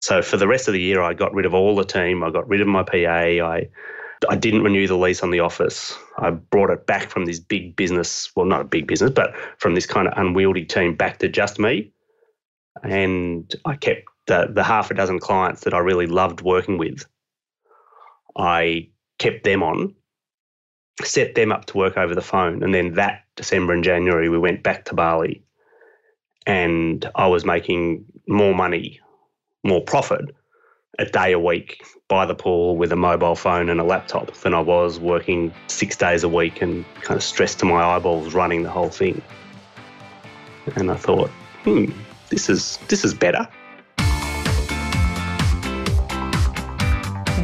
So for the rest of the year, I got rid of all the team. I got rid of my PA. I I didn't renew the lease on the office. I brought it back from this big business, well, not a big business, but from this kind of unwieldy team back to just me. And I kept the, the half a dozen clients that I really loved working with. I kept them on, set them up to work over the phone. And then that December and January, we went back to Bali and I was making more money, more profit a day a week by the pool with a mobile phone and a laptop than I was working six days a week and kind of stressed to my eyeballs running the whole thing. And I thought, hmm, this is this is better.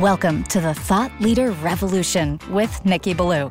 Welcome to the Thought Leader Revolution with Nicky Billou.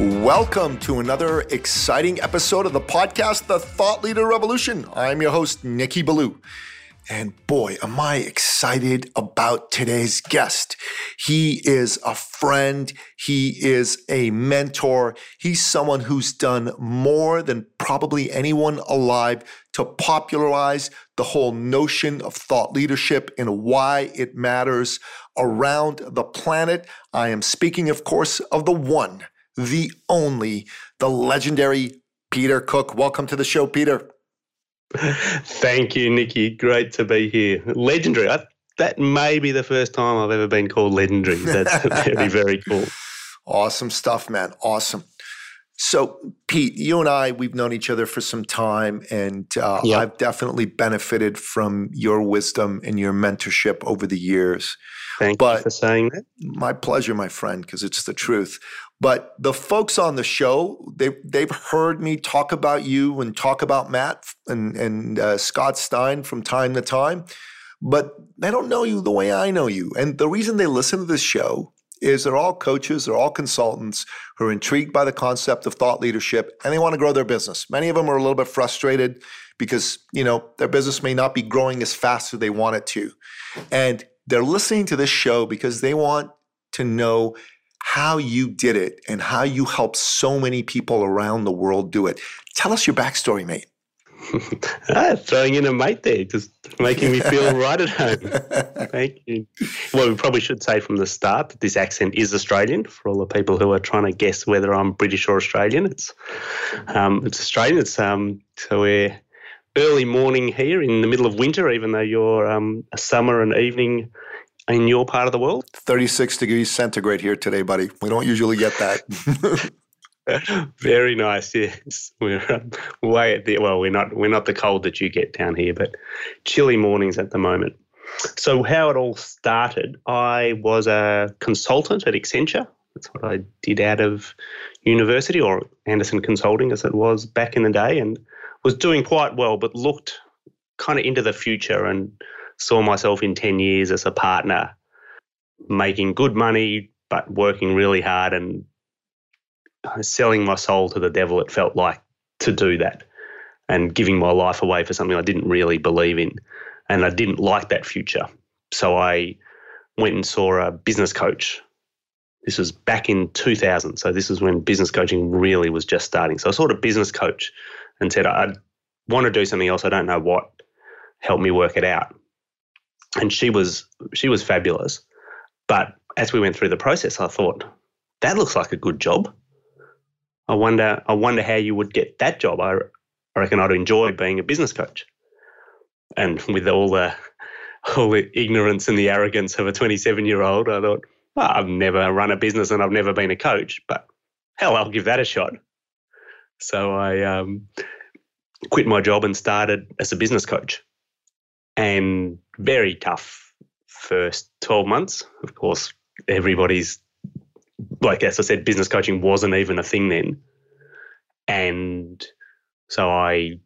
Welcome to another exciting episode of the podcast, The Thought Leader Revolution. I'm your host, Nicky Billou. And boy, am I excited about today's guest. He is a friend. He is a mentor. He's someone who's done more than probably anyone alive to popularize the whole notion of thought leadership and why it matters around the planet. I am speaking, of course, of the one the only, the legendary Peter Cook. Welcome to the show, Peter. Thank you, Nicky. Great to be here. Legendary. I, that may be the first time I've ever been called legendary. That's very, very cool. Awesome stuff, man. Awesome. So, Pete, you and I, we've known each other for some time, and uh, yep. I've definitely benefited from your wisdom and your mentorship over the years. Thank but you for saying that. My pleasure, my friend, because it's the truth. But the folks on the show, they they've heard me talk about you and talk about Matt and and uh, Scott Stein from time to time, but they don't know you the way I know you. And the reason they listen to this show is they're all coaches, they're all consultants who are intrigued by the concept of thought leadership and they want to grow their business. Many of them are a little bit frustrated because, you know, their business may not be growing as fast as they want it to. And they're listening to this show because they want to know how you did it and how you helped so many people around the world do it. Tell us your backstory, mate. ah, throwing in a mate there, just making me feel right at home. Thank you. Well, we probably should say from the start that this accent is Australian for all the people who are trying to guess whether I'm British or Australian. It's um, it's Australian. It's um, so we're early morning here in the middle of winter, even though you're um, a summer and evening in your part of the world? 36 degrees centigrade here today, buddy. We don't usually get that. Very nice. Yes, we're um, way at the well. We're not we're not the cold that you get down here, but chilly mornings at the moment. So how it all started? I was a consultant at Accenture. That's what I did out of university, or Andersen Consulting, as it was back in the day, and was doing quite well, but looked kind of into the future and saw myself in 10 years as a partner, making good money, but working really hard and selling my soul to the devil, it felt like to do that and giving my life away for something I didn't really believe in. And I didn't like that future. So I went and saw a business coach. This was back in 2000. So this is when business coaching really was just starting. So I saw a business coach and said, I want to do something else. I don't know what. Help me work it out and she was she was fabulous. But as we went through the process, I thought that looks like a good job. I wonder I wonder how you would get that job. I, I reckon I'd enjoy being a business coach, and with all the all the ignorance and the arrogance of a 27 year old, I thought well, I've never run a business and I've never been a coach, but hell, I'll give that a shot. So I um, quit my job and started as a business coach and very tough first 12 months. Of course, everybody's, like as I said, business coaching wasn't even a thing then. And so I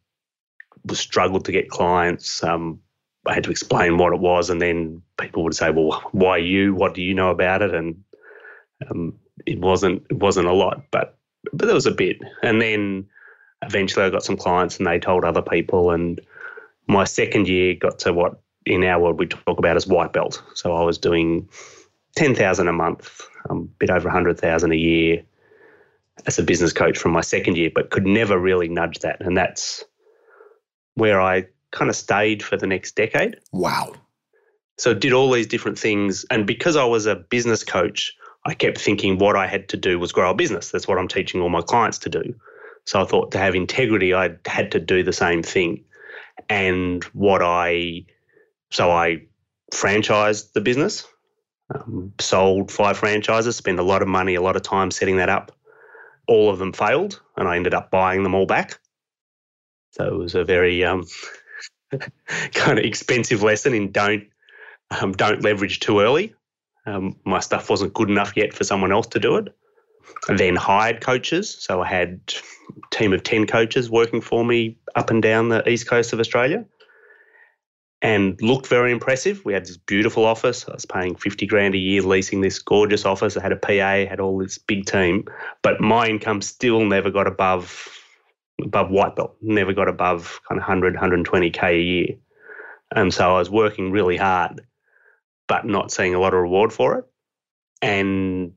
struggled to get clients, um, I had to explain what it was, and then people would say, "Well, why you? What do you know about it?" And um, it wasn't it wasn't a lot, but but there was a bit. And then eventually, I got some clients, and they told other people. And my second year got to what in our world we talk about as white belt. So I was doing ten thousand a month, um, a bit over a hundred thousand a year as a business coach from my second year, but could never really nudge that. And that's where I kind of stayed for the next decade. Wow. So did all these different things. And because I was a business coach, I kept thinking what I had to do was grow a business. That's what I'm teaching all my clients to do. So I thought to have integrity, I had to do the same thing. And what I, so I franchised the business, um, sold five franchises, spent a lot of money, a lot of time setting that up all of them failed, and I ended up buying them all back. So it was a very um, kind of expensive lesson in don't um, don't leverage too early. Um, my stuff wasn't good enough yet for someone else to do it. Then hired coaches, so I had a team of ten coaches working for me up and down the east coast of Australia and looked very impressive. We had this beautiful office. I was paying 50 grand a year leasing this gorgeous office. I had a PA, had all this big team, but my income still never got above above white belt, never got above kind of 100, 120k a year. And so I was working really hard, but not seeing a lot of reward for it. And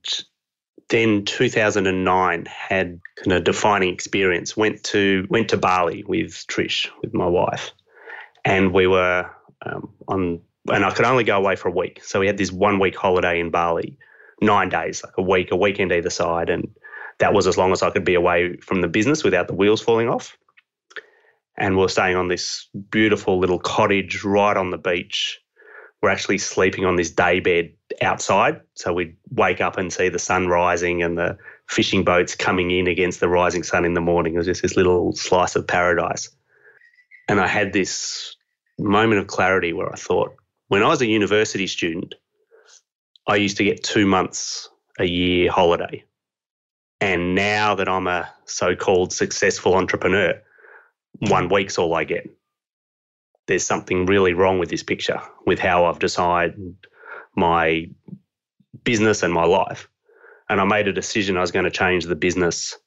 then 2009 had kind of defining experience. Went to went to Bali with Trish, with my wife, and we were um, on, and I could only go away for a week. So we had this one week holiday in Bali, nine days, like a week, a weekend either side, and that was as long as I could be away from the business without the wheels falling off. And we we're staying on this beautiful little cottage right on the beach. We're actually sleeping on this day bed outside. So we'd wake up and see the sun rising and the fishing boats coming in against the rising sun in the morning. It was just this little slice of paradise. And I had this moment of clarity where I thought, when I was a university student, I used to get two months a year holiday. And now that I'm a so called successful entrepreneur, one week's all I get. There's something really wrong with this picture, with how I've decided my business and my life. And I made a decision I was going to change the business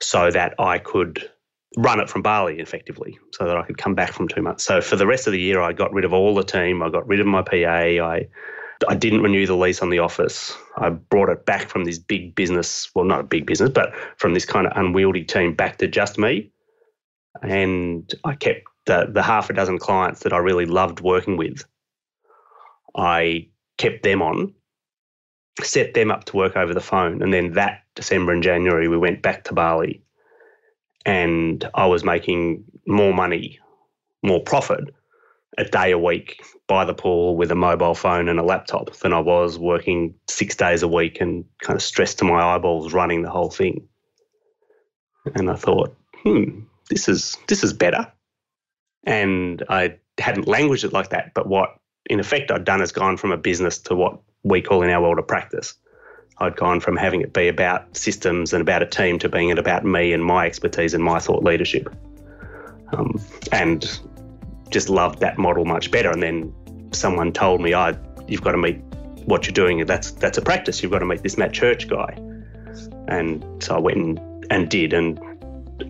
so that I could run it from Bali effectively so that I could come back from two months. So for the rest of the year, I got rid of all the team. I got rid of my PA. I I didn't renew the lease on the office. I brought it back from this big business, well, not a big business, but from this kind of unwieldy team back to just me. And I kept the, the half a dozen clients that I really loved working with. I kept them on, set them up to work over the phone. And then that December and January, we went back to Bali and I was making more money, more profit a day a week by the pool with a mobile phone and a laptop than I was working six days a week and kind of stressed to my eyeballs running the whole thing. And I thought, hmm, this is this is better. And I hadn't languaged it like that, but what in effect I'd done is gone from a business to what we call in our world a practice. I'd gone from having it be about systems and about a team to being it about me and my expertise and my thought leadership. Um, and just loved that model much better. And then someone told me, "Oh, you've got to meet what you're doing. That's that's a practice. You've got to meet this Matt Church guy." And so I went and, and did, and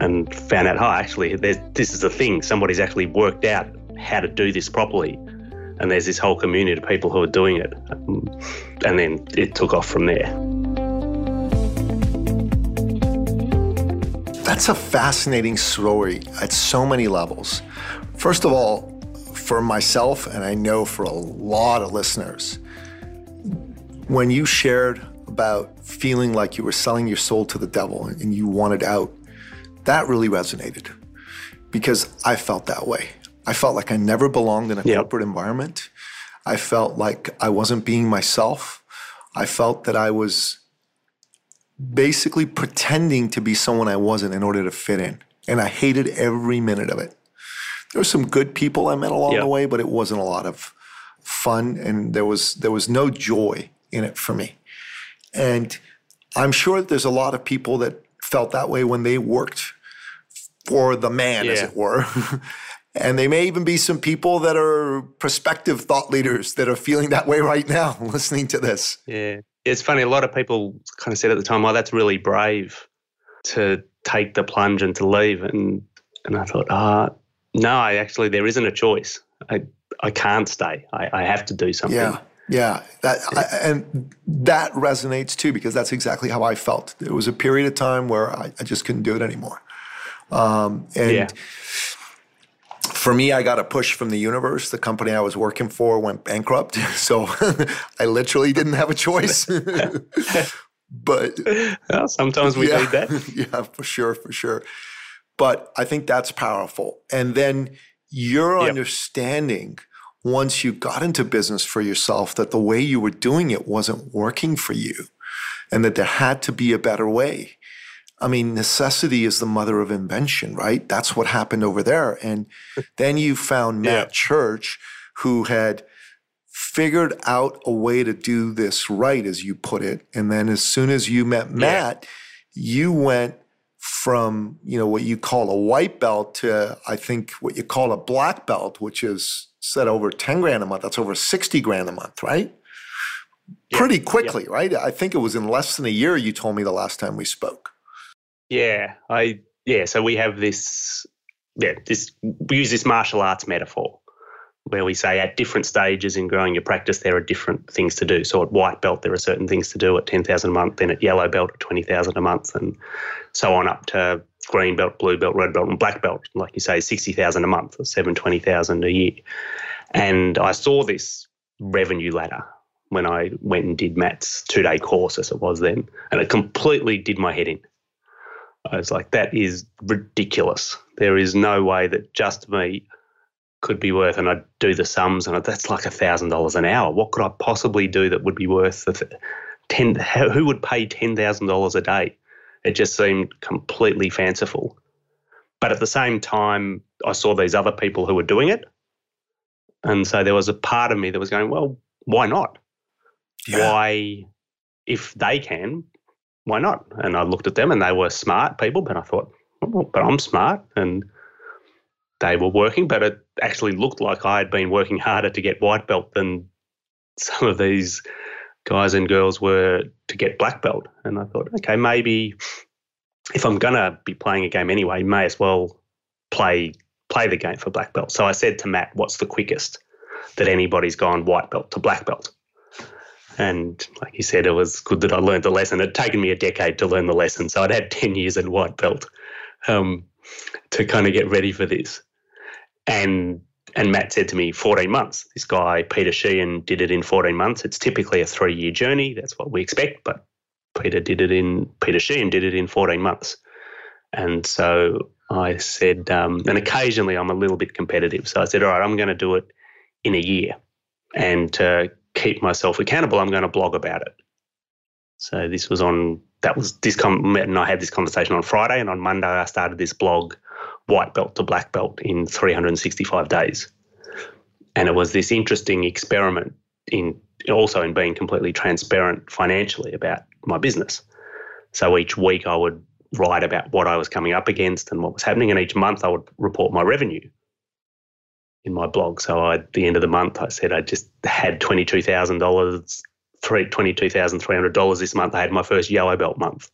and found out, oh, actually, this is a thing. Somebody's actually worked out how to do this properly and there's this whole community of people who are doing it. And then it took off from there. That's a fascinating story at so many levels. First of all, for myself, and I know for a lot of listeners, when you shared about feeling like you were selling your soul to the devil and you wanted out, that really resonated because I felt that way. I felt like I never belonged in a yep. corporate environment. I felt like I wasn't being myself. I felt that I was basically pretending to be someone I wasn't in order to fit in. And I hated every minute of it. There were some good people I met along yep. the way, but it wasn't a lot of fun and there was there was no joy in it for me. And I'm sure that there's a lot of people that felt that way when they worked for the man, yeah. as it were. And they may even be some people that are prospective thought leaders that are feeling that way right now, listening to this. Yeah. It's funny, a lot of people kind of said at the time, oh, that's really brave to take the plunge and to leave. And and I thought, ah, uh, no, I actually there isn't a choice. I I can't stay. I, I have to do something. Yeah. Yeah, that I, and that resonates too because that's exactly how I felt. There was a period of time where I, I just couldn't do it anymore, um, and yeah. For me, I got a push from the universe. The company I was working for went bankrupt, so I literally didn't have a choice. but well, sometimes we yeah, need that. Yeah, for sure, for sure. But I think that's powerful, and then your yep. understanding once you got into business for yourself that the way you were doing it wasn't working for you and that there had to be a better way. I mean, necessity is the mother of invention, right? That's what happened over there. And then you found Matt yeah. Church, who had figured out a way to do this right, as you put it. And then as soon as you met Matt, yeah. you went from, you know, what you call a white belt to I think what you call a black belt, which is said over 10 grand a month. That's over 60 grand a month, right? Yeah. Pretty quickly, right? I think it was in less than a year you told me the last time we spoke. Yeah, I yeah, so we have this yeah, this we use this martial arts metaphor where we say at different stages in growing your practice there are different things to do. So at white belt there are certain things to do at 10,000 a month, then at yellow belt at 20,000 a month and so on up to green belt, blue belt, red belt, and black belt, like you say, 60,000 a month or 720,000 a year. And I saw this revenue ladder when I went and did Matt's two day course, as it was then, and it completely did my head in. I was like, that is ridiculous. There is no way that just me could be worth, and I'd do the sums, and that's like a thousand dollars an hour. What could I possibly do that would be worth the ten? Who would pay ten thousand dollars a day it just seemed completely fanciful. But at the same time, I saw these other people who were doing it. And so there was a part of me that was going, well, why not? Yeah. Why, if they can, why not? And I looked at them and they were smart people, but I thought, oh, well, but I'm smart. And they were working, but it actually looked like I had been working harder to get white belt than some of these guys and girls were to get black belt. And I thought, okay, maybe if I'm gonna be playing a game anyway, may as well play play the game for black belt. So I said to Matt, what's the quickest that anybody's gone white belt to black belt? And like you said, it was good that I learned the lesson. It had taken me a decade to learn the lesson. So I'd had 10 years in white belt um, to kind of get ready for this. And and Matt said to me, 14 months. This guy, Peter Sheahan, did it in 14 months. It's typically a three year journey. That's what we expect. But Peter did it in, Peter Sheahan did it in 14 months. And so I said, um, and occasionally I'm a little bit competitive. So I said, all right, I'm going to do it in a year. And to keep myself accountable, I'm going to blog about it. So this was on, that was this, com- and I had this conversation on Friday. And on Monday, I started this blog white belt to black belt in 365 days. And it was this interesting experiment in also in being completely transparent financially about my business. So each week I would write about what I was coming up against and what was happening, and each month I would report my revenue in my blog. So I, at the end of the month, I said I just had twenty two thousand dollars, twenty two thousand three hundred dollars this month. I had my first yellow belt month,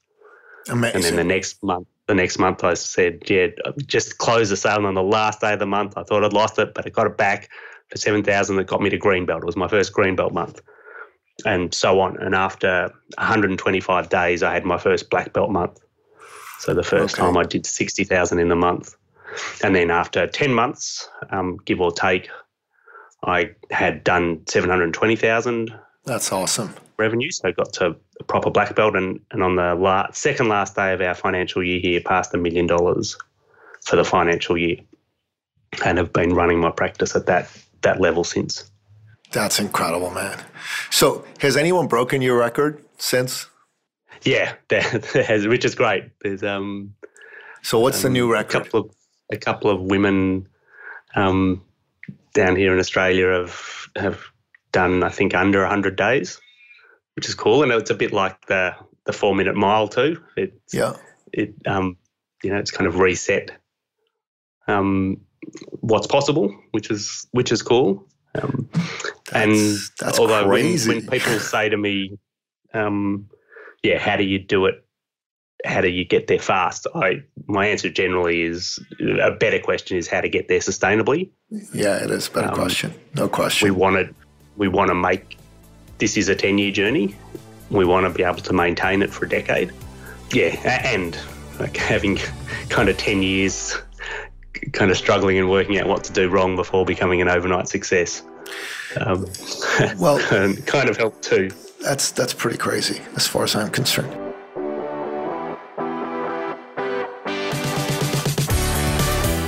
Amazing. and then the next month the next month I said, yeah, just close the sale on the last day of the month. I thought I'd lost it, but I got it back for 7,000 that got me to green belt. It was my first green belt month and so on. And after 125 days, I had my first black belt month. So the first okay. time I did 60,000 in the month. And then after 10 months, um, give or take, I had done 720,000. That's awesome revenue. So I got to a proper black belt, and, and on the second last day of our financial year here, passed a million dollars for the financial year, and have been running my practice at that that level since. That's incredible, man. So, has anyone broken your record since? Yeah, there, has, which is great. There's um. So, what's um, the new record? Couple of a couple of women um, down here in Australia have have done, I think, under 100 days which is cool. And it's a bit like the the four minute mile too. It's, yeah. It um you know it's kind of reset. Um what's possible, which is which is cool. Um, and that's although when, when people say to me, um, "Yeah, how do you do it? How do you get there fast?" I my answer generally is a better question is how to get there sustainably. Yeah, it is a better Um, question. No We question. want to we want to make this is a ten year journey. We want to be able to maintain it for a decade. Yeah, and like having kind of ten years, kind of struggling and working out what to do wrong before becoming an overnight success. Um, Well- kind of helped too. That's that's pretty crazy as far as I'm concerned.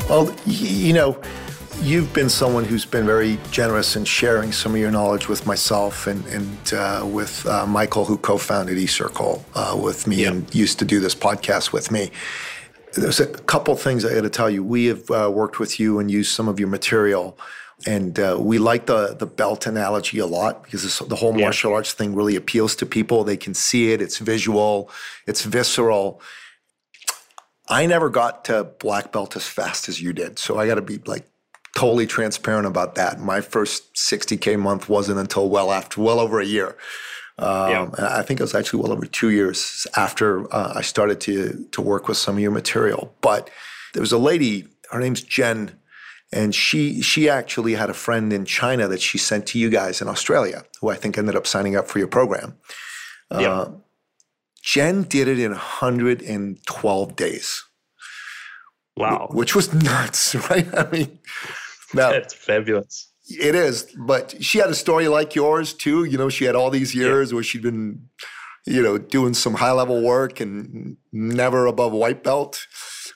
Well, you know, you've been someone who's been very generous in sharing some of your knowledge with myself and, and uh, with uh, Michael, who co-founded eCircle uh, with me Yeah. and used to do this podcast with me. There's a couple things I got to tell you. We have uh, worked with you and used some of your material, and uh, we like the the belt analogy a lot because this, the whole Yeah. martial arts thing really appeals to people. They can see it. It's visual. It's visceral. I never got to black belt as fast as you did, so I got to be like totally transparent about that. My first 60k month wasn't until well after, well over a year. Um, Yeah. I think it was actually well over two years after uh, I started to to work with some of your material. But there was a lady, her name's Jen, and she she actually had a friend in China that she sent to you guys in Australia, who I think ended up signing up for your program. Yeah. Uh, Jen did it in 112 days, Wow, which was nuts, right? I mean, now that's fabulous. it is, but she had a story like yours too. You know, she had all these years where she'd been, you know, doing some high level work and never above white belt.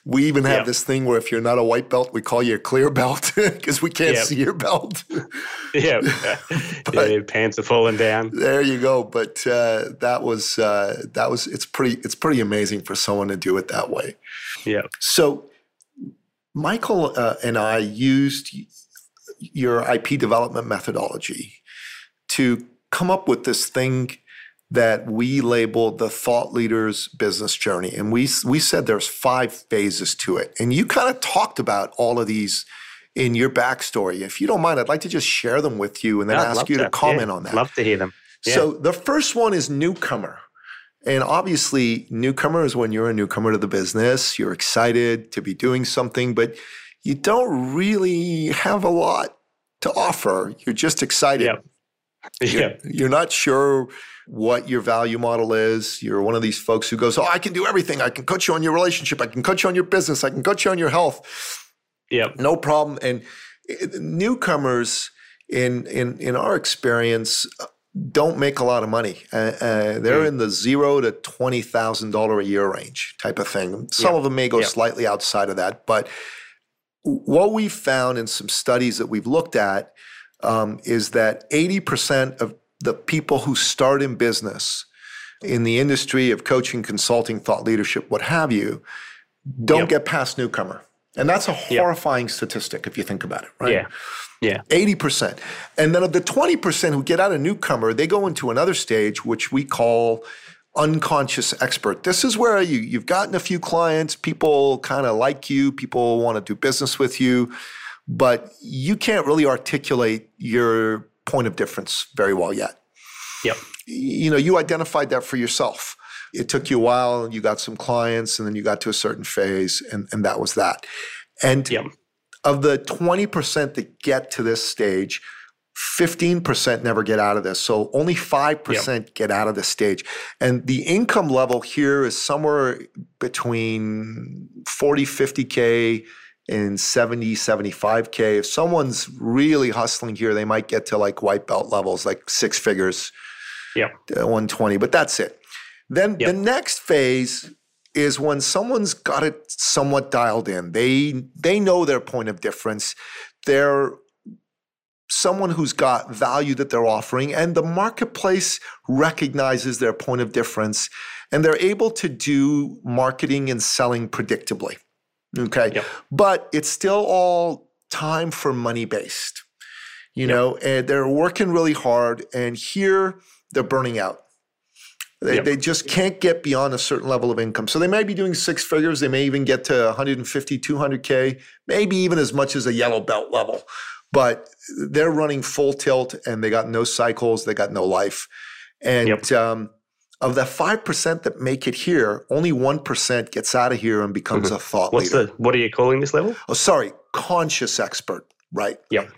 We even have Yeah. this thing where if you're not a white belt, we call you a clear belt because we can't Yeah. see your belt. Yeah, pants are falling down. there you go. But uh, that was uh, that was it's pretty it's pretty amazing for someone to do it that way. Yeah, So, Michael uh, and I used your IP development methodology to come up with this thing that we labeled the thought leader's business journey. And we, we said there's five phases to it. And you kind of talked about all of these in your backstory. If you don't mind, I'd like to just share them with you and then ask you to yeah, comment on that. Love to hear them. Yeah. So the first one is newcomer. And obviously, newcomer is when you're a newcomer to the business, you're excited to be doing something, but you don't really have a lot to offer. You're just excited. Yeah. Yeah, You're not sure what your value model is. You're one of these folks who goes, Oh, I can do everything. I can coach you on your relationship. I can coach you on your business. I can coach you on your health yeah, no problem. And uh, newcomers, in in in our experience, uh, don't make a lot of money. Uh, uh, they're Mm. in the zero to twenty thousand dollar a year range type of thing. Some Yeah. of them may go Yeah. slightly outside of that, but what we've found in some studies that we've looked at um, is that eighty percent of the people who start in business in the industry of coaching, consulting, thought leadership, what have you, don't Yep. get past newcomer. And that's a Yep. horrifying statistic if you think about it, right? yeah, yeah, 80%. And then of the 20% who get out of newcomer, they go into another stage, which we call unconscious expert. This is where you, you've gotten a few clients, people kind of like you, people want to do business with you, but you can't really articulate your point of difference very well yet. Yep. You know, you identified that for yourself. It took you a while, you got some clients, and then you got to a certain phase, and, and that was that. And Yep. of the 20% that get to this stage, 15% never get out of this. So only 5% get out of this stage. And the income level here is somewhere between 40, 50K and 70, 75K. If someone's really hustling here, they might get to like white belt levels, like six figures, Yep. uh, 120, but that's it. Then Yep. the next phase is when someone's got it somewhat dialed in. They they know their point of difference. They're someone who's got value that they're offering and the marketplace recognizes their point of difference and they're able to do marketing and selling predictably. Okay? Yep. But it's still all time for money based. You know, and they're working really hard and here they're burning out They, yep. they just can't get beyond a certain level of income. So they may be doing six figures. They may even get to 150, 200K, maybe even as much as a yellow belt level. But they're running full tilt and they got no cycles, they got no life. And yep. um, of the 5% that make it here, only 1% gets out of here and becomes mm-hmm. a thought What's leader. The, what are you calling this level? Oh, sorry, conscious expert, right? Yep.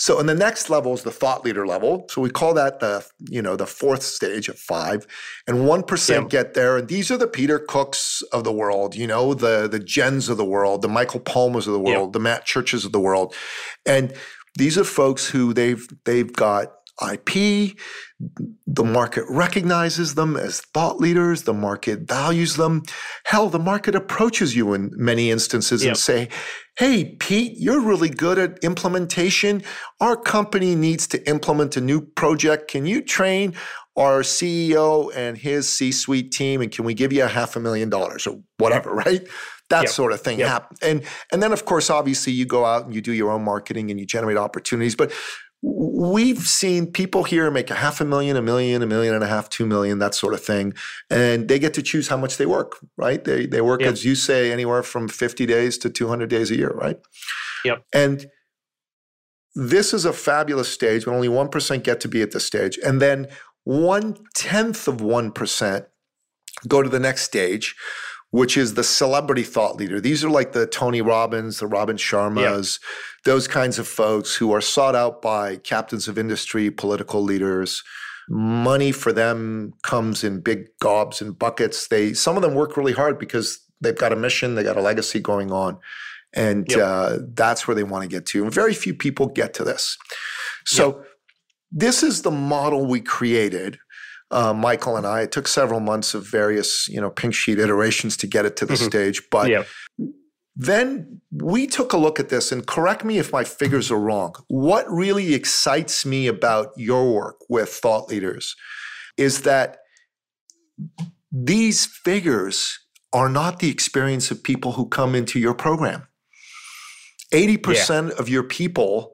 So, and the next level is the thought leader level. So we call that the you know the fourth stage of five, and one percent get there. And these are the Peter Cooks of the world, you know, the the Jens of the world, the Michael Palmers of the world, yep. the Matt Churches of the world, and these are folks who they've they've got IP. The market recognizes them as thought leaders. The market values them. Hell, the market approaches you in many instances yep. and say, Hey, Pete, you're really good at implementation. Our company needs to implement a new project. Can you train our CEO and his C suite team? And can we give you a half a million dollars or whatever, right? That yep. sort of thing yep. happens. And, and then, of course, obviously, you go out and you do your own marketing and you generate opportunities. But we've seen people here make a half a million, a million, a million and a half, two million, that sort of thing, and they get to choose how much they work. Right? They they work yep. as you say anywhere from fifty days to two hundred days a year. Right? Yep. And this is a fabulous stage, but only one percent get to be at this stage, and then one tenth of one percent go to the next stage which is the celebrity thought leader. These are like the Tony Robbins, the Robin Sharmas, yep. Those kinds of folks who are sought out by captains of industry, political leaders. Money for them comes in big gobs and buckets. They some of them work really hard because they've got a mission, they got a legacy going on, and yep. uh, that's where they want to get to. And very few people get to this. So. Yep. This is the model we created uh, Michael and I. It took several months of various, you know, pink sheet iterations to get it to the mm-hmm. stage. But yeah. Then we took a look at this and correct me if my figures are wrong. What really excites me about your work with thought leaders is that these figures are not the experience of people who come into your program. 80% yeah. of your people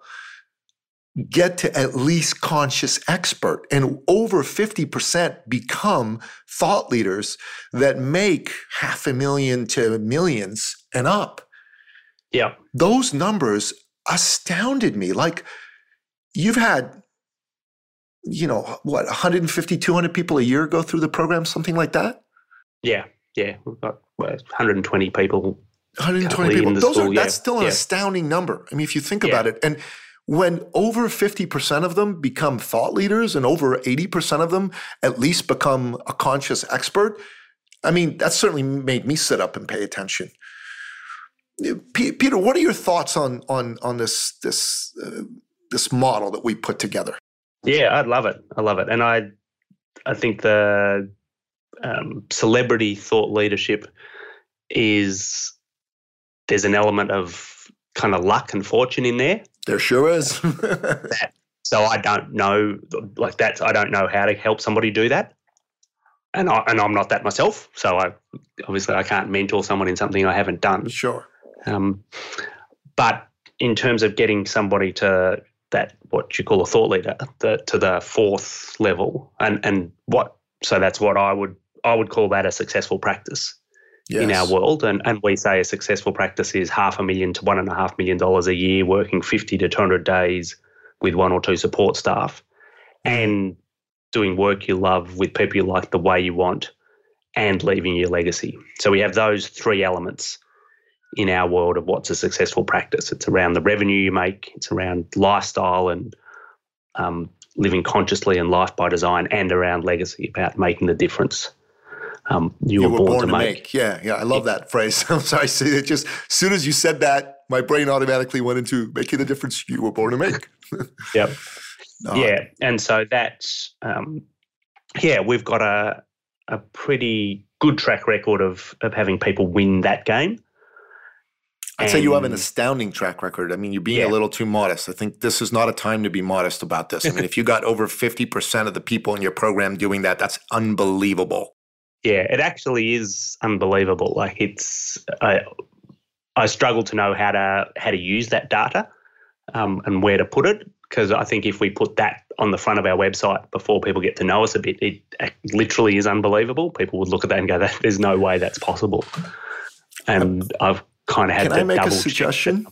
get to at least conscious expert and over 50% become thought leaders that make half a million to millions and up. Yeah. Those numbers astounded me. Like you've had you know what 150 200 people a year go through the program something like that? Yeah yeah. We've got 120 people 120 people. those school, are that's still an yeah. astounding number. I mean if you think yeah. about it and when over 50% of them become thought leaders and over 80% of them at least become a conscious expert, I mean, that certainly made me sit up and pay attention. Peter, what are your thoughts on on on this this uh, this model that we put together? Yeah, I love it. I love it, and I I think the um, celebrity thought leadership is there's an element of kind of luck and fortune in there. There sure is. that, so I don't know, like that's I don't know how to help somebody do that, and I and I'm not that myself. So I obviously I can't mentor someone in something I haven't done. Sure. Um, but in terms of getting somebody to that what you call a thought leader the, to the fourth level, and and what so that's what I would I would call that a successful practice yes. in our world. And, and we say a successful practice is half a million to one and a half million dollars a year, working 50 to 200 days with one or two support staff and doing work you love with people you like the way you want and leaving your legacy. So we have those three elements in our world of what's a successful practice. It's around the revenue you make, it's around lifestyle and um, living consciously and life by design, and around legacy about making the difference um, you, you, were, born, born to, to make. make. Yeah, yeah, I love that phrase. I'm sorry, see, it just as soon as you said that, my brain automatically went into making the difference you were born to make. yep. No. Yeah, and so that's um, yeah, we've got a a pretty good track record of of having people win that game. I'd say you have an astounding track record. I mean, you're being yeah. a little too modest. I think this is not a time to be modest about this. I mean, if you got over 50% of the people in your program doing that, that's unbelievable yeah, it actually is unbelievable. Like it's, I, I struggle to know how to how to use that data um, and where to put it because I think if we put that on the front of our website before people get to know us a bit, it literally is unbelievable. People would look at that and go, "There's no way that's possible." And I've kind of had Can I make a suggestion?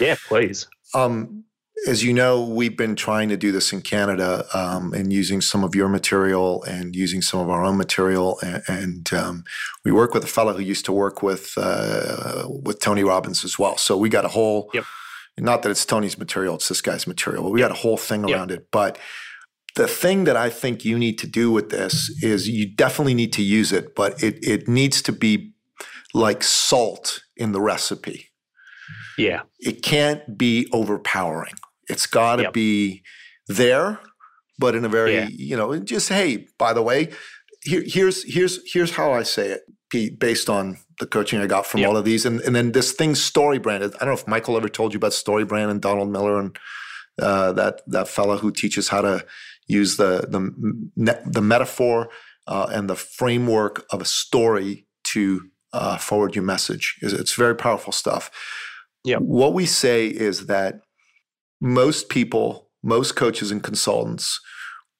Yeah, please. Um, as you know, we've been trying to do this in Canada um, and using some of your material and using some of our own material. And, and um, we work with a fellow who used to work with uh, with Tony Robbins as well. So we got a whole, Yep. not that it's Tony's material, it's this guy's material, but we got a whole thing Yep. around it. But the thing that I think you need to do with this is you definitely need to use it, but it it needs to be like salt in the recipe Yeah, it can't be overpowering. It's got to Yep. be there, but in a very Yeah. you know just hey. By the way, here, here's here's here's how I say it, Pete, based on the coaching I got from Yep. all of these, and and then this thing story branded. I don't know if Michael ever told you about StoryBrand and Donald Miller and uh, that that fellow who teaches how to use the the the metaphor uh, and the framework of a story to uh, forward your message. It's, very powerful stuff. Yeah. What we say is that most people, most coaches and consultants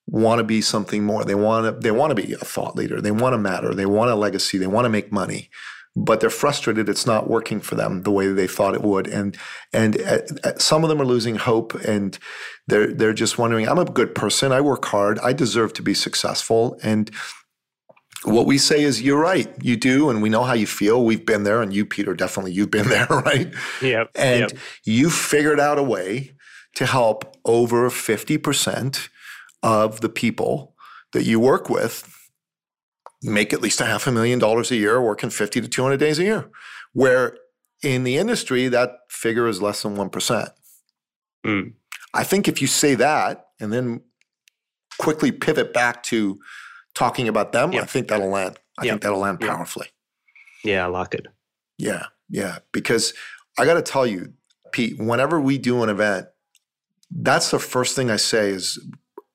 want to be something more. They want to they want to be a thought leader. They want to matter. They want a legacy. They want to make money. But they're frustrated it's not working for them the way they thought it would, and and uh, uh, some of them are losing hope, and they're they're just wondering. I'm a good person. I work hard. I deserve to be successful, and what we say is you're right you do and we know how you feel we've been there and you peter definitely you've been there right yeah, and yeah. you figured out a way to help over 50% of the people that you work with make at least a half a million dollars a year working 50 to 200 days a year where in the industry that figure is less than 1% Mm. i think if you say that and then quickly pivot back to talking about them i think that'll land i Yep. think that'll land powerfully yeah, I like it. yeah, yeah. Because I got to tell you, Pete, whenever we do an event, that's the first thing I say is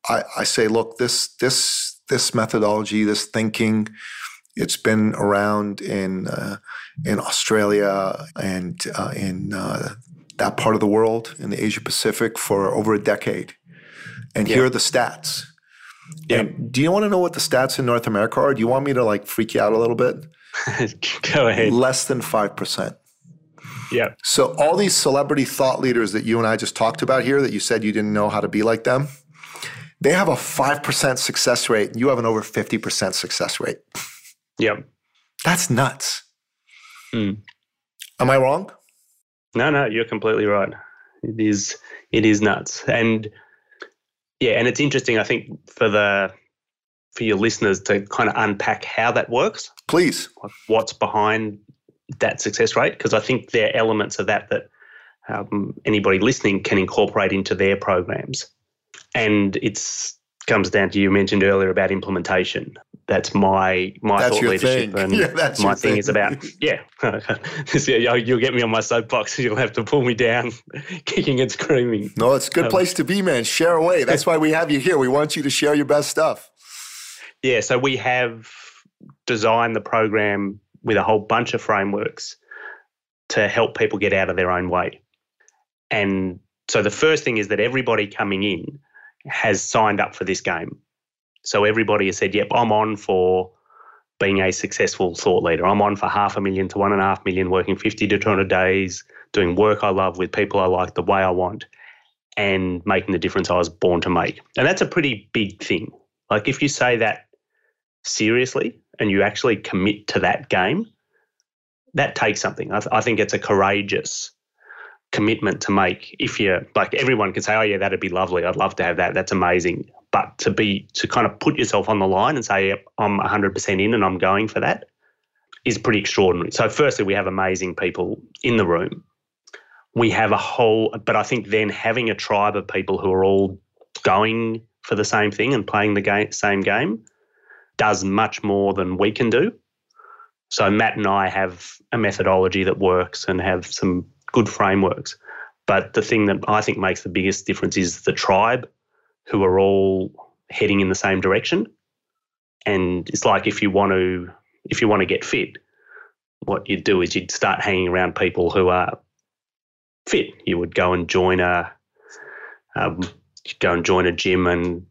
I, I say, look, this this this methodology, this thinking, it's been around in uh, in Australia and uh, in uh, that part of the world, in the Asia Pacific, for over a decade. And here are the stats. Yeah. And do you want to know what the stats in North America are? Do you want me to like freak you out a little bit? Go ahead. Less than five percent. Yeah, So all these celebrity thought leaders that you and I just talked about here that you said you didn't know how to be like them, they have a 5% success rate and you have an over 50% success rate. Yep. That's nuts. Mm. Am I wrong? No, no, you're completely right. It is it is nuts. And yeah, and it's interesting I think for the for your listeners to kind of unpack how that works, Please. what's behind that success rate because I think there are elements of that that um, anybody listening can incorporate into their programs. And it's comes down to you mentioned earlier about implementation. That's my my That's thought leadership thing. and Yeah, that's my thing, thing. is about yeah. Yeah, You'll get me on my soapbox. You'll have to pull me down, kicking and screaming. No, it's a good Um, place to be, man. Share away. That's why we have you here. We want you to share your best stuff. Yeah, so we have designed the program with a whole bunch of frameworks to help people get out of their own way. And so the first thing is that everybody coming in has signed up for this game. So everybody has said, yep, I'm on for being a successful thought leader. I'm on for half a million to one and a half million, working 50 to 200 days, doing work I love with people I like the way I want, and making the difference I was born to make. And that's a pretty big thing. Like if you say that seriously and you actually commit to that game, that takes something. I, th- I think it's a courageous commitment to make. If you're like everyone can say, "Oh yeah, that'd be lovely. I'd love to have that. That's amazing." But to be to kind of put yourself on the line and say, "I'm 100% in and I'm going for that is pretty extraordinary. So, firstly, we have amazing people in the room. We have a whole, but I think then having a tribe of people who are all going for the same thing and playing the game, same game does much more than we can do. So Matt and I have a methodology that works and have some good frameworks. But the thing that I think makes the biggest difference is the tribe who are all heading in the same direction. And it's like if you want to if you want to get fit, what you'd do is you'd start hanging around people who are fit. You would go and join a um, go and join a gym and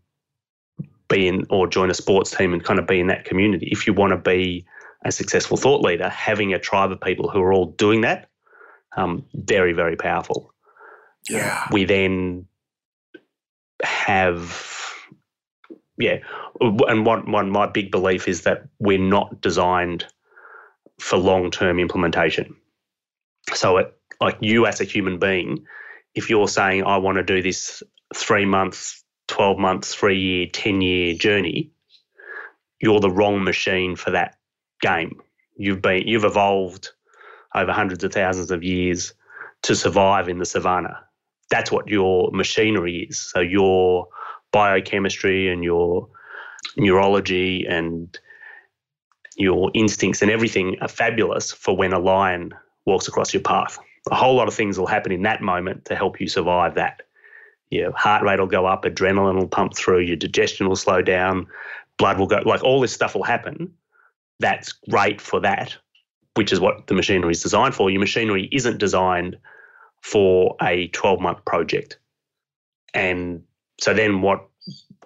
be in, or join a sports team and kind of be in that community. If you want to be a successful thought leader, having a tribe of people who are all doing that, um, very, very powerful. Yeah. We then have, yeah, and one, one, my big belief is that we're not designed for long term implementation. So, it, like you as a human being, if you're saying, I want to do this three months, 12 months, three year, 10 year journey, you're the wrong machine for that game. You've been, you've evolved over hundreds of thousands of years to survive in the savannah. That's what your machinery is. So your biochemistry and your neurology and your instincts and everything are fabulous for when a lion walks across your path. A whole lot of things will happen in that moment to help you survive that. Your heart rate will go up, adrenaline will pump through, your digestion will slow down, blood will go, like all this stuff will happen. That's great for that, which is what the machinery is designed for. Your machinery isn't designed for a 12 month project. And so then what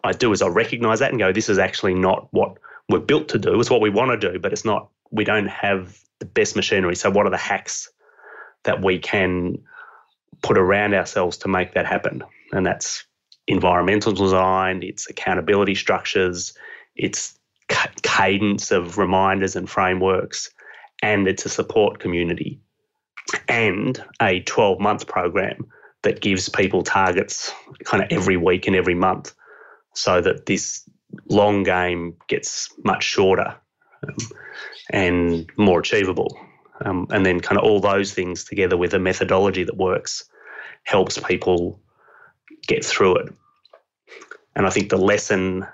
I do is I recognize that and go, this is actually not what we're built to do. It's what we want to do, but it's not, we don't have the best machinery. So what are the hacks that we can put around ourselves to make that happen? And that's environmental design, it's accountability structures, it's cadence of reminders and frameworks, and it's a support community and a 12 month program that gives people targets kind of every week and every month so that this long game gets much shorter um, and more achievable. Um, and then, kind of all those things together with a methodology that works helps people get through it. And I think the lesson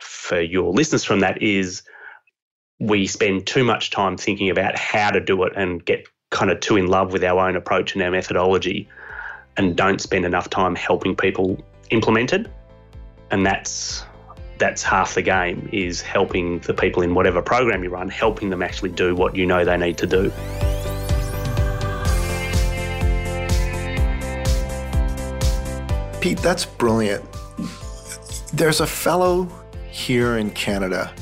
for your listeners from that is we spend too much time thinking about how to do it and get kind of too in love with our own approach and our methodology and don't spend enough time helping people implement it. And that's that's half the game is helping the people in whatever program you run, helping them actually do what you know they need to do. Pete, that's brilliant. There's a fellow here in Canada,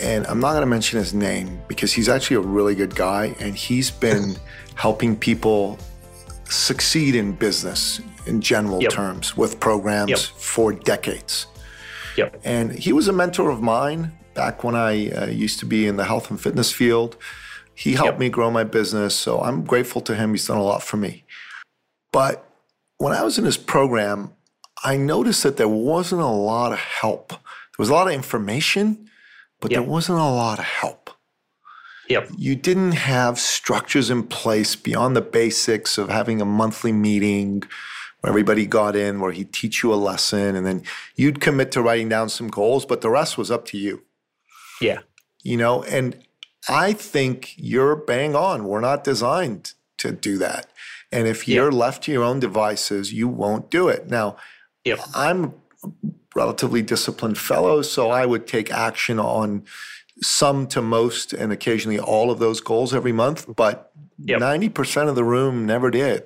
and I'm not going to mention his name because he's actually a really good guy, and he's been helping people succeed in business in general yep. terms with programs yep. for decades. Yep. And he was a mentor of mine back when I uh, used to be in the health and fitness field. He helped me grow my business, so I'm grateful to him. He's done a lot for me. But when I was in his program, I noticed that there wasn't a lot of help. There was a lot of information, but yep. there wasn't a lot of help. Yep. You didn't have structures in place beyond the basics of having a monthly meeting where everybody got in, where he'd teach you a lesson, and then you'd commit to writing down some goals, but the rest was up to you. Yeah. You know, and I think you're bang on. We're not designed to do that. And if you're yep. left to your own devices, you won't do it. Now, yep. I'm relatively disciplined fellow, so I would take action on some to most and occasionally all of those goals every month, but yep. 90% of the room never did.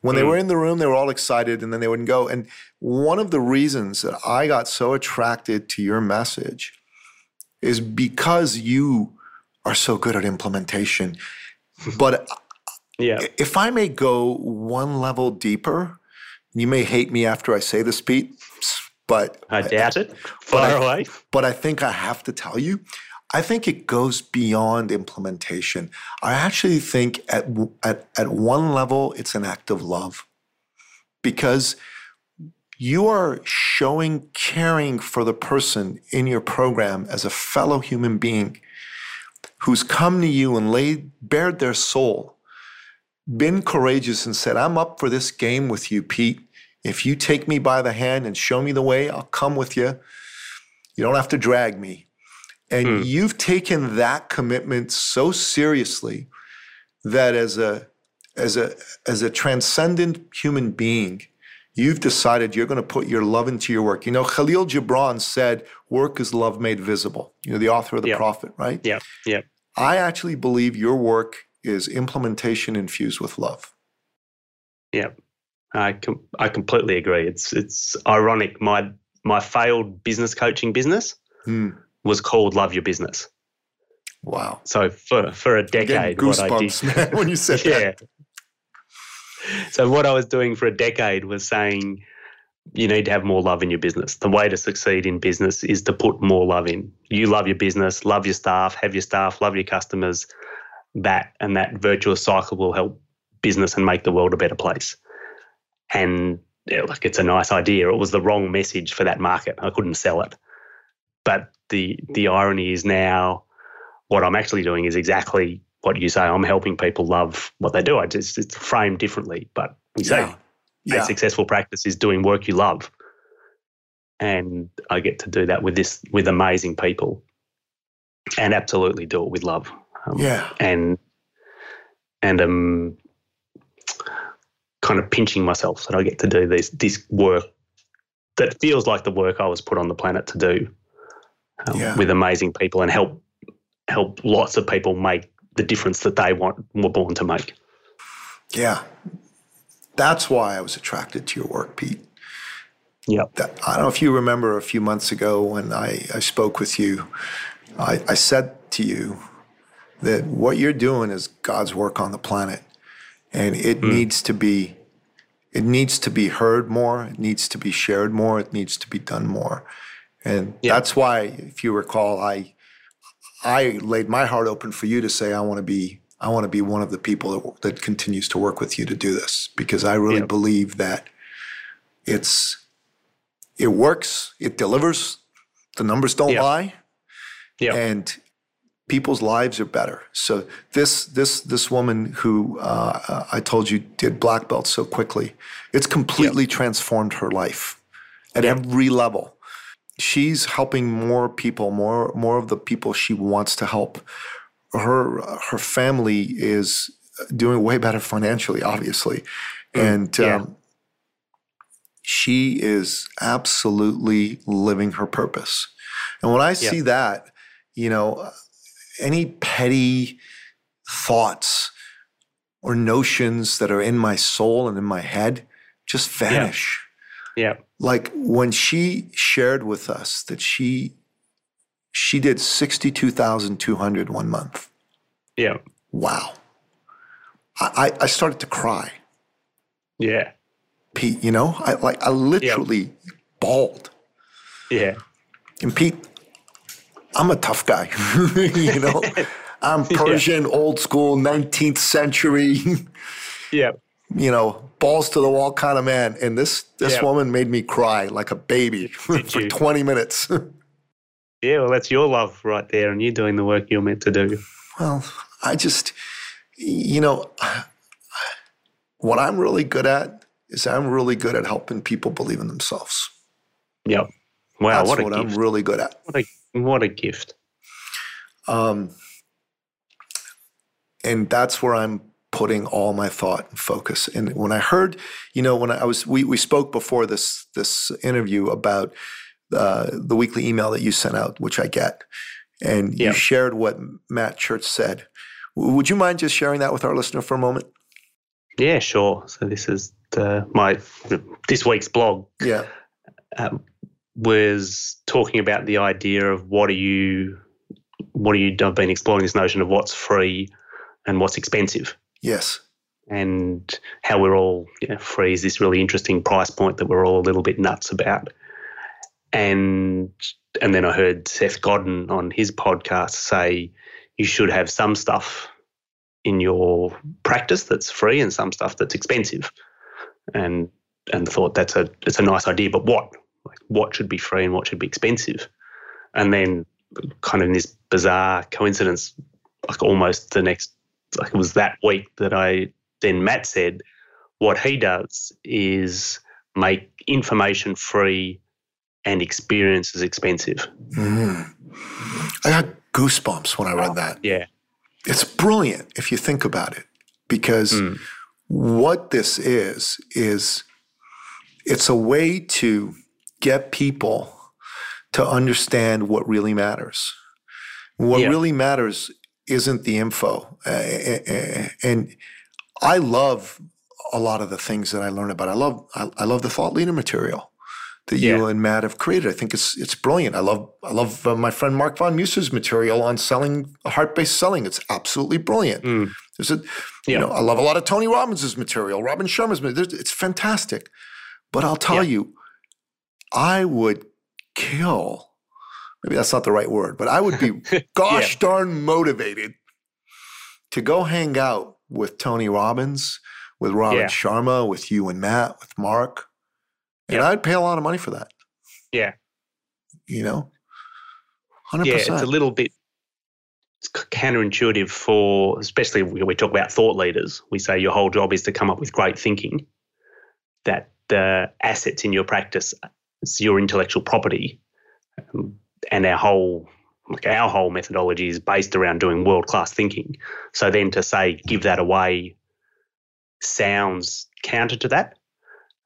When mm. they were in the room, they were all excited and then they wouldn't go. And one of the reasons that I got so attracted to your message is because you are so good at implementation. but yeah. if I may go one level deeper, you may hate me after I say this, Pete, but I doubt it. Far away. But I think I have to tell you, I think it goes beyond implementation. I actually think at, at, at one level, it's an act of love because you are showing caring for the person in your program as a fellow human being who's come to you and laid bared their soul, been courageous and said, I'm up for this game with you, Pete. If you take me by the hand and show me the way, I'll come with you. You don't have to drag me. And mm. you've taken that commitment so seriously that as a as a as a transcendent human being, you've decided you're going to put your love into your work. You know, Kahlil Gibran said, "Work is love made visible." You know, the author of the yep. Prophet, right? Yeah, yeah. I actually believe your work is implementation infused with love. Yeah, I com- I completely agree. It's it's ironic. My my failed business coaching business Hmm. was called Love Your Business. Wow. So for for a decade, what I did, goosebumps, man, when you said yeah. that. So what I was doing for a decade was saying you need to have more love in your business. The way to succeed in business is to put more love in. You love your business, love your staff, have your staff, love your customers. That and that virtuous cycle will help business and make the world a better place. And yeah, like it's a nice idea. It was the wrong message for that market. I couldn't sell it. But the the irony is now what I'm actually doing is exactly what you say. I'm helping people love what they do. I just it's framed differently, but we say Yeah. a Yeah. successful practice is doing work you love. And I get to do that with this with amazing people and absolutely do it with love. Um, Yeah. And and um kind of pinching myself that I get to do this this work that feels like the work I was put on the planet to do um, Yeah. with amazing people and help help lots of people make the difference that they want were born to make. Yeah. That's why I was attracted to your work, Pete. That, I don't know if you remember a few months ago when I, I spoke with you, I, I said to you that what you're doing is God's work on the planet. And it Hmm. needs to be it needs to be heard more, it needs to be shared more, it needs to be done more. And Yeah. that's why, if you recall, I I laid my heart open for you to say I want to be I want to be one of the people that, that continues to work with you to do this because I really Yeah. believe that it's it works, it delivers, the numbers don't Yeah. lie, Yeah. and people's lives are better. So this this this woman who uh, I told you did black belt so quickly, it's completely transformed her life at every level. She's helping more people, more more of the people she wants to help. Her her family is doing way better financially, obviously, and yeah. um, she is absolutely living her purpose. And when I see that, you know, any petty thoughts or notions that are in my soul and in my head just vanish. Yeah. Like when she shared with us that she she did 62,200 one month. Yeah. Wow. I, I I started to cry. Yeah. Pete, you know, I like I literally bawled. Yeah. And Pete, I'm a tough guy. you know, I'm Persian, old school, 19th century, Yeah. you know, balls to the wall kind of man. And this this Yeah. woman made me cry like a baby for you? 20 minutes. Yeah. Well, that's your love right there, and you're doing the work you're meant to do. well, I just, you know, what I'm really good at is I'm really good at helping people believe in themselves. Yep. Wow. That's what what I'm really good at. What a what a gift. Um, and that's where I'm putting all my thought and focus. And when I heard, you know, when I was, we, we spoke before this this interview about uh, the weekly email that you sent out, which I get, and Yeah. you shared what Matt Church said. W- Would you mind just sharing that with our listener for a moment? Yeah. Sure. So this is the, my this week's blog Yeah. um, was talking about the idea of what are you what are you I've been exploring this notion of what's free and what's expensive. Yes. and how we're all you know, free is this really interesting price point that we're all a little bit nuts about. And and then I heard Seth Godin on his podcast say you should have some stuff in your practice that's free and some stuff that's expensive. And and thought that's a it's a nice idea but what what should be free and what should be expensive and then kind of in this bizarre coincidence like almost the next like it was that week that I then Matt said what he does is make information free and experiences expensive Mhm. I got goosebumps when I read that. yeah It's brilliant if you think about it, because Mm. what this is is it's a way to get people to understand what really matters. What Yeah. really matters isn't the info, and I love a lot of the things that I learn about. I love I, love the thought leader material that Yeah. you and Matt have created. I think it's it's brilliant. I love I love uh, my friend Mark von Muser's material on selling heart based selling. It's absolutely brilliant. Mm. There's a you Yeah. know I love a lot of Tony Robbins' material, Robin Sharma's material. It's fantastic. But I'll tell Yeah. you, I would kill. Maybe that's not the right word, but I would be gosh darn motivated to go hang out with Tony Robbins, with Robin Yeah. Sharma, with you and Matt, with Mark. And Yeah. I'd pay a lot of money for that. Yeah. You know? 100%. Yeah, it's a little bit it's counterintuitive for, especially when we talk about thought leaders. We say your whole job is to come up with great thinking. That the assets in your practice is your intellectual property, um, and our whole like our whole methodology is based around doing world class thinking. So then to say give that away sounds counter to that,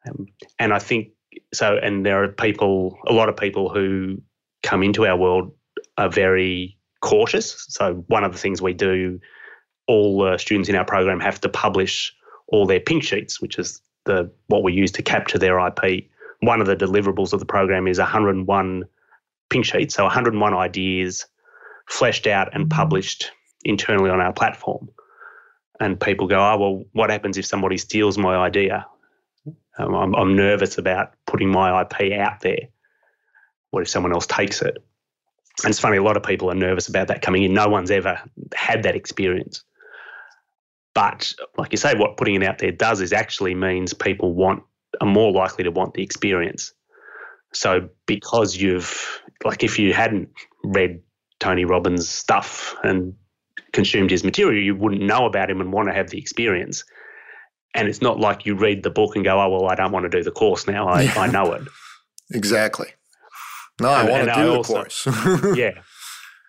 um, and I think so. And there are people, a lot of people who come into our world are very cautious. So one of the things we do, all the students in our program have to publish all their pink sheets, which is the what we use to capture their IP. One of the deliverables of the program is 101 pink sheets, so 101 ideas fleshed out and published internally on our platform. And people go, oh well, what happens if somebody steals my idea? Um, I'm, I'm nervous about putting my IP out there. What if someone else takes it? And it's funny, a lot of people are nervous about that coming in. No one's ever had that experience. But like you say, what putting it out there does is actually means people want are more likely to want the experience. So because you've like if you hadn't read Tony Robbins' stuff and consumed his material, you wouldn't know about him and want to have the experience. And it's not like you read the book and go, oh well, I don't want to do the course now. I, Yeah. I know it. exactly. No, I And- want and to I do the also- course. yeah.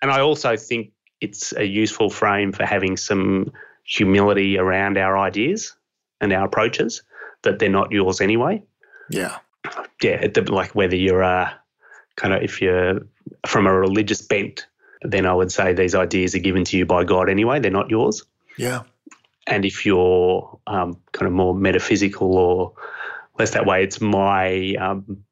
And I also think it's a useful frame for having some humility around our ideas and our approaches that they're not yours anyway. yeah. Yeah, like whether you're a kind of if you're from a religious bent, then I would say these ideas are given to you by God anyway. They're not yours. Yeah. And if you're um, kind of more metaphysical or less that way, it's my um,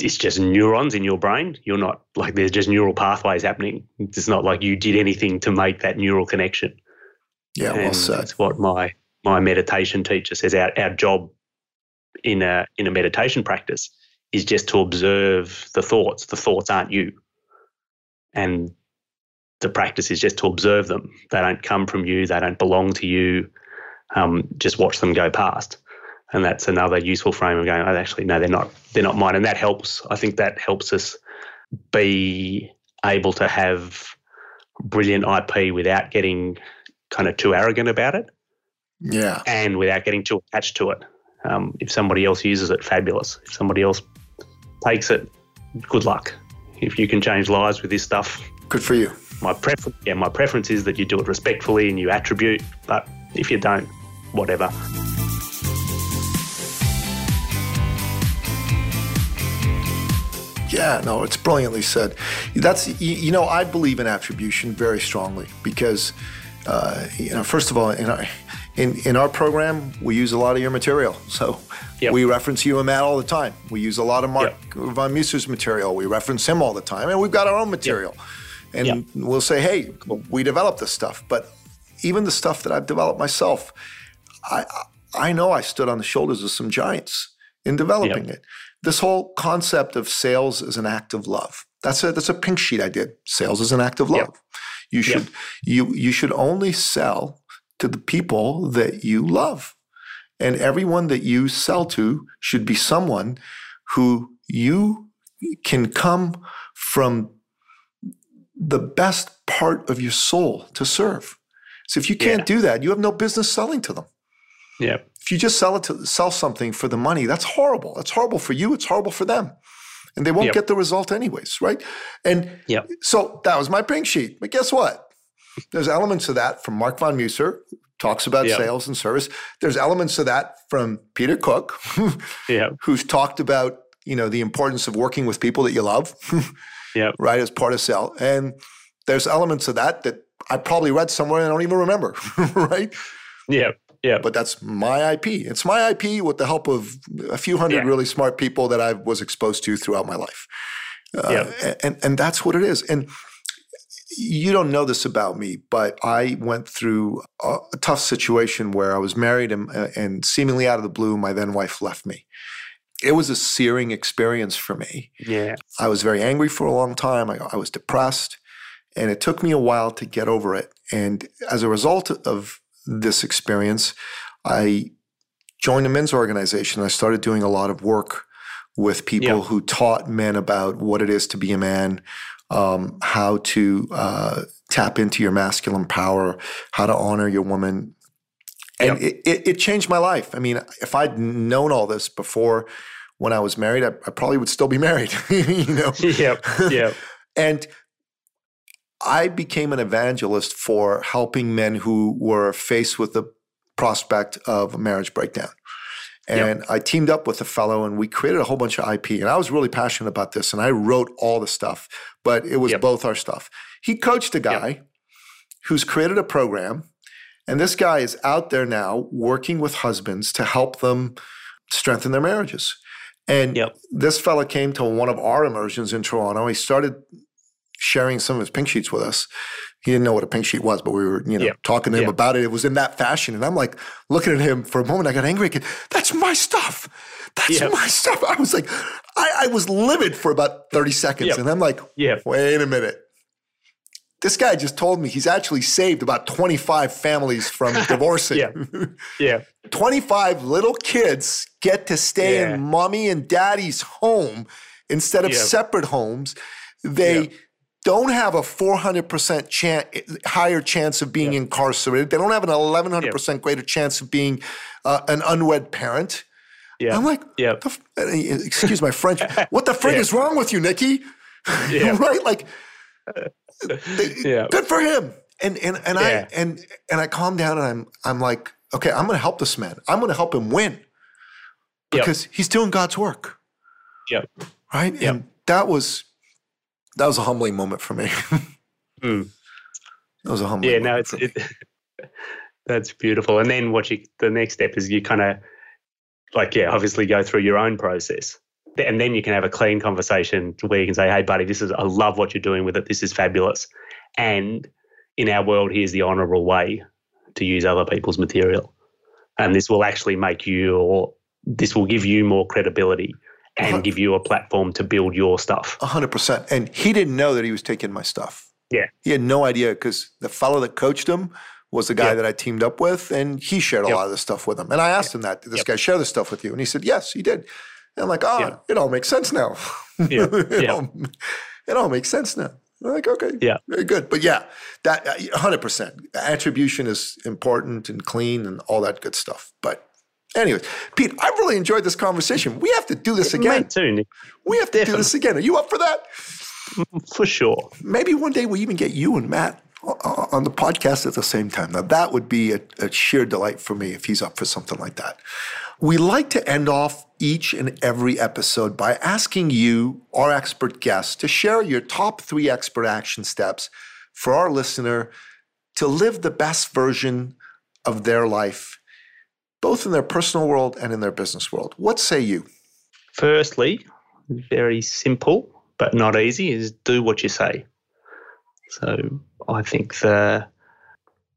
it's just neurons in your brain. You're not like there's just neural pathways happening. It's not like you did anything to make that neural connection. Yeah. Well and said. That's what my my meditation teacher says. Our our job in a in a meditation practice is just to observe the thoughts. The thoughts aren't you, and the practice is just to observe them. They don't come from you. They don't belong to you. Um, just watch them go past, and that's another useful frame of going. Oh, actually, no, they're not. They're not mine, and that helps. I think that helps us be able to have brilliant IP without getting kind of too arrogant about it Yeah. and without getting too attached to it. Um, if somebody else uses it, fabulous. If somebody else takes it, good luck. If you can change lives with this stuff, Good for you. my preference, yeah, my preference is that you do it respectfully and you attribute. But if you don't, whatever. Yeah, no, it's brilliantly said. That's you, you know, I believe in attribution very strongly because, uh, you know, first of all, in our in, in our program, we use a lot of your material. So Yep. we reference you and Matt all the time. We use a lot of Mark von Muser's material. We reference him all the time, and we've got our own material. And Yep. we'll say, hey, we developed this stuff, but even the stuff that I've developed myself, I I know I stood on the shoulders of some giants in developing it. This whole concept of sales as an act of love. That's a that's a pink sheet I did. Sales is an act of love. Yep. You should you you should only sell to the people that you love. And everyone that you sell to should be someone who you can come from the best part of your soul to serve. So if you can't Yeah. do that, you have no business selling to them. Yeah. If you just sell it to sell something for the money, that's horrible. That's horrible for you. It's horrible for them. And they won't Yep. get the result anyways, right? And Yep. so that was my pink sheet. But guess what? There's elements of that from Mark von Muser, who talks about Yep. sales and service. There's elements of that from Peter Cook, Yeah. who's talked about, you know, the importance of working with people that you love, Yeah. right, as part of sell. And there's elements of that that I probably read somewhere and I don't even remember, right? Yeah. Yeah. But that's my IP. It's my IP with the help of a few hundred Yeah. really smart people that I was exposed to throughout my life. Uh, Yeah. and and that's what it is. And you don't know this about me, but I went through a, a tough situation where I was married and, uh, and seemingly out of the blue, my then wife left me. It was a searing experience for me. Yeah. I was very angry for a long time. I, I was depressed, and it took me a while to get over it. And as a result of this experience, I joined a men's organization. I started doing a lot of work with people Yeah. who taught men about what it is to be a man, um, how to uh, tap into your masculine power, how to honor your woman. And Yeah. it, it, it changed my life. I mean, if I'd known all this before when I was married, I, I probably would still be married, you know? Yep. Yep. And I became an evangelist for helping men who were faced with the prospect of a marriage breakdown. And I teamed up with a fellow and we created a whole bunch of IP. And I was really passionate about this and I wrote all the stuff, but it was Yep. both our stuff. He coached a guy who's created a program. And this guy is out there now working with husbands to help them strengthen their marriages. And Yep. this fellow came to one of our immersions in Toronto. He started sharing some of his pink sheets with us. He didn't know what a pink sheet was, but we were, you know, talking to him about it. It was in that fashion. And I'm like looking at him for a moment. I got angry. That's my stuff. That's Yeah. my stuff. I was like, I, I was livid for about 30 seconds. And I'm like, Yep. wait a minute. This guy just told me he's actually saved about 25 families from divorcing. Yeah. Yeah. 25 little kids get to stay Yeah. in mommy and daddy's home instead of separate homes. They. Don't have a 400% chan- higher chance of being incarcerated. They don't have an 1100% greater chance of being uh, an unwed parent. Yeah. I'm like, Yeah. the f- excuse my French. what the frig Yeah. is wrong with you, Nicky? Yeah. right? Like, Yeah. good for him. And and and Yeah. I and and I calm down and I'm I'm like, okay, I'm going to help this man. I'm going to help him win Yep. because he's doing God's work, Yep. right? Yep. And that was that was a humbling moment for me. Mm. That was a humbling. Yeah. No, it's it, that's beautiful. And then what you the next step is you kind of like yeah, obviously go through your own process. And then you can have a clean conversation to where you can say, "Hey, buddy, this is I love what you're doing with it. This is fabulous." And in our world, here's the honourable way to use other people's material, and this will actually make you, or this will give you more credibility. And give you a platform to build your stuff. A hundred percent. And he didn't know that he was taking my stuff. Yeah. He had no idea because the fellow that coached him was the guy Yep. that I teamed up with, and he shared a Yep. lot of this stuff with him. And I asked him that, did this Yep. guy share this stuff with you? And he said, yes, he did. And I'm like, oh, it all makes sense now. Yeah. it, all, it all makes sense now. I'm like, okay, Yeah. very good. But yeah, that uh, 100%. Attribution is important and clean and all that good stuff. But anyways, Pete, I really enjoyed this conversation. We have to do this again. too, Nick, We have to do this again. Are you up for that? for sure. Maybe one day we even get you and Matt on the podcast at the same time. Now, that would be a, a sheer delight for me if he's up for something like that. We like to end off each and every episode by asking you, our expert guests, to share your top three expert action steps for our listener to live the best version of their life, both in their personal world and in their business world. What say you? Firstly, very simple but not easy is do what you say. So I think the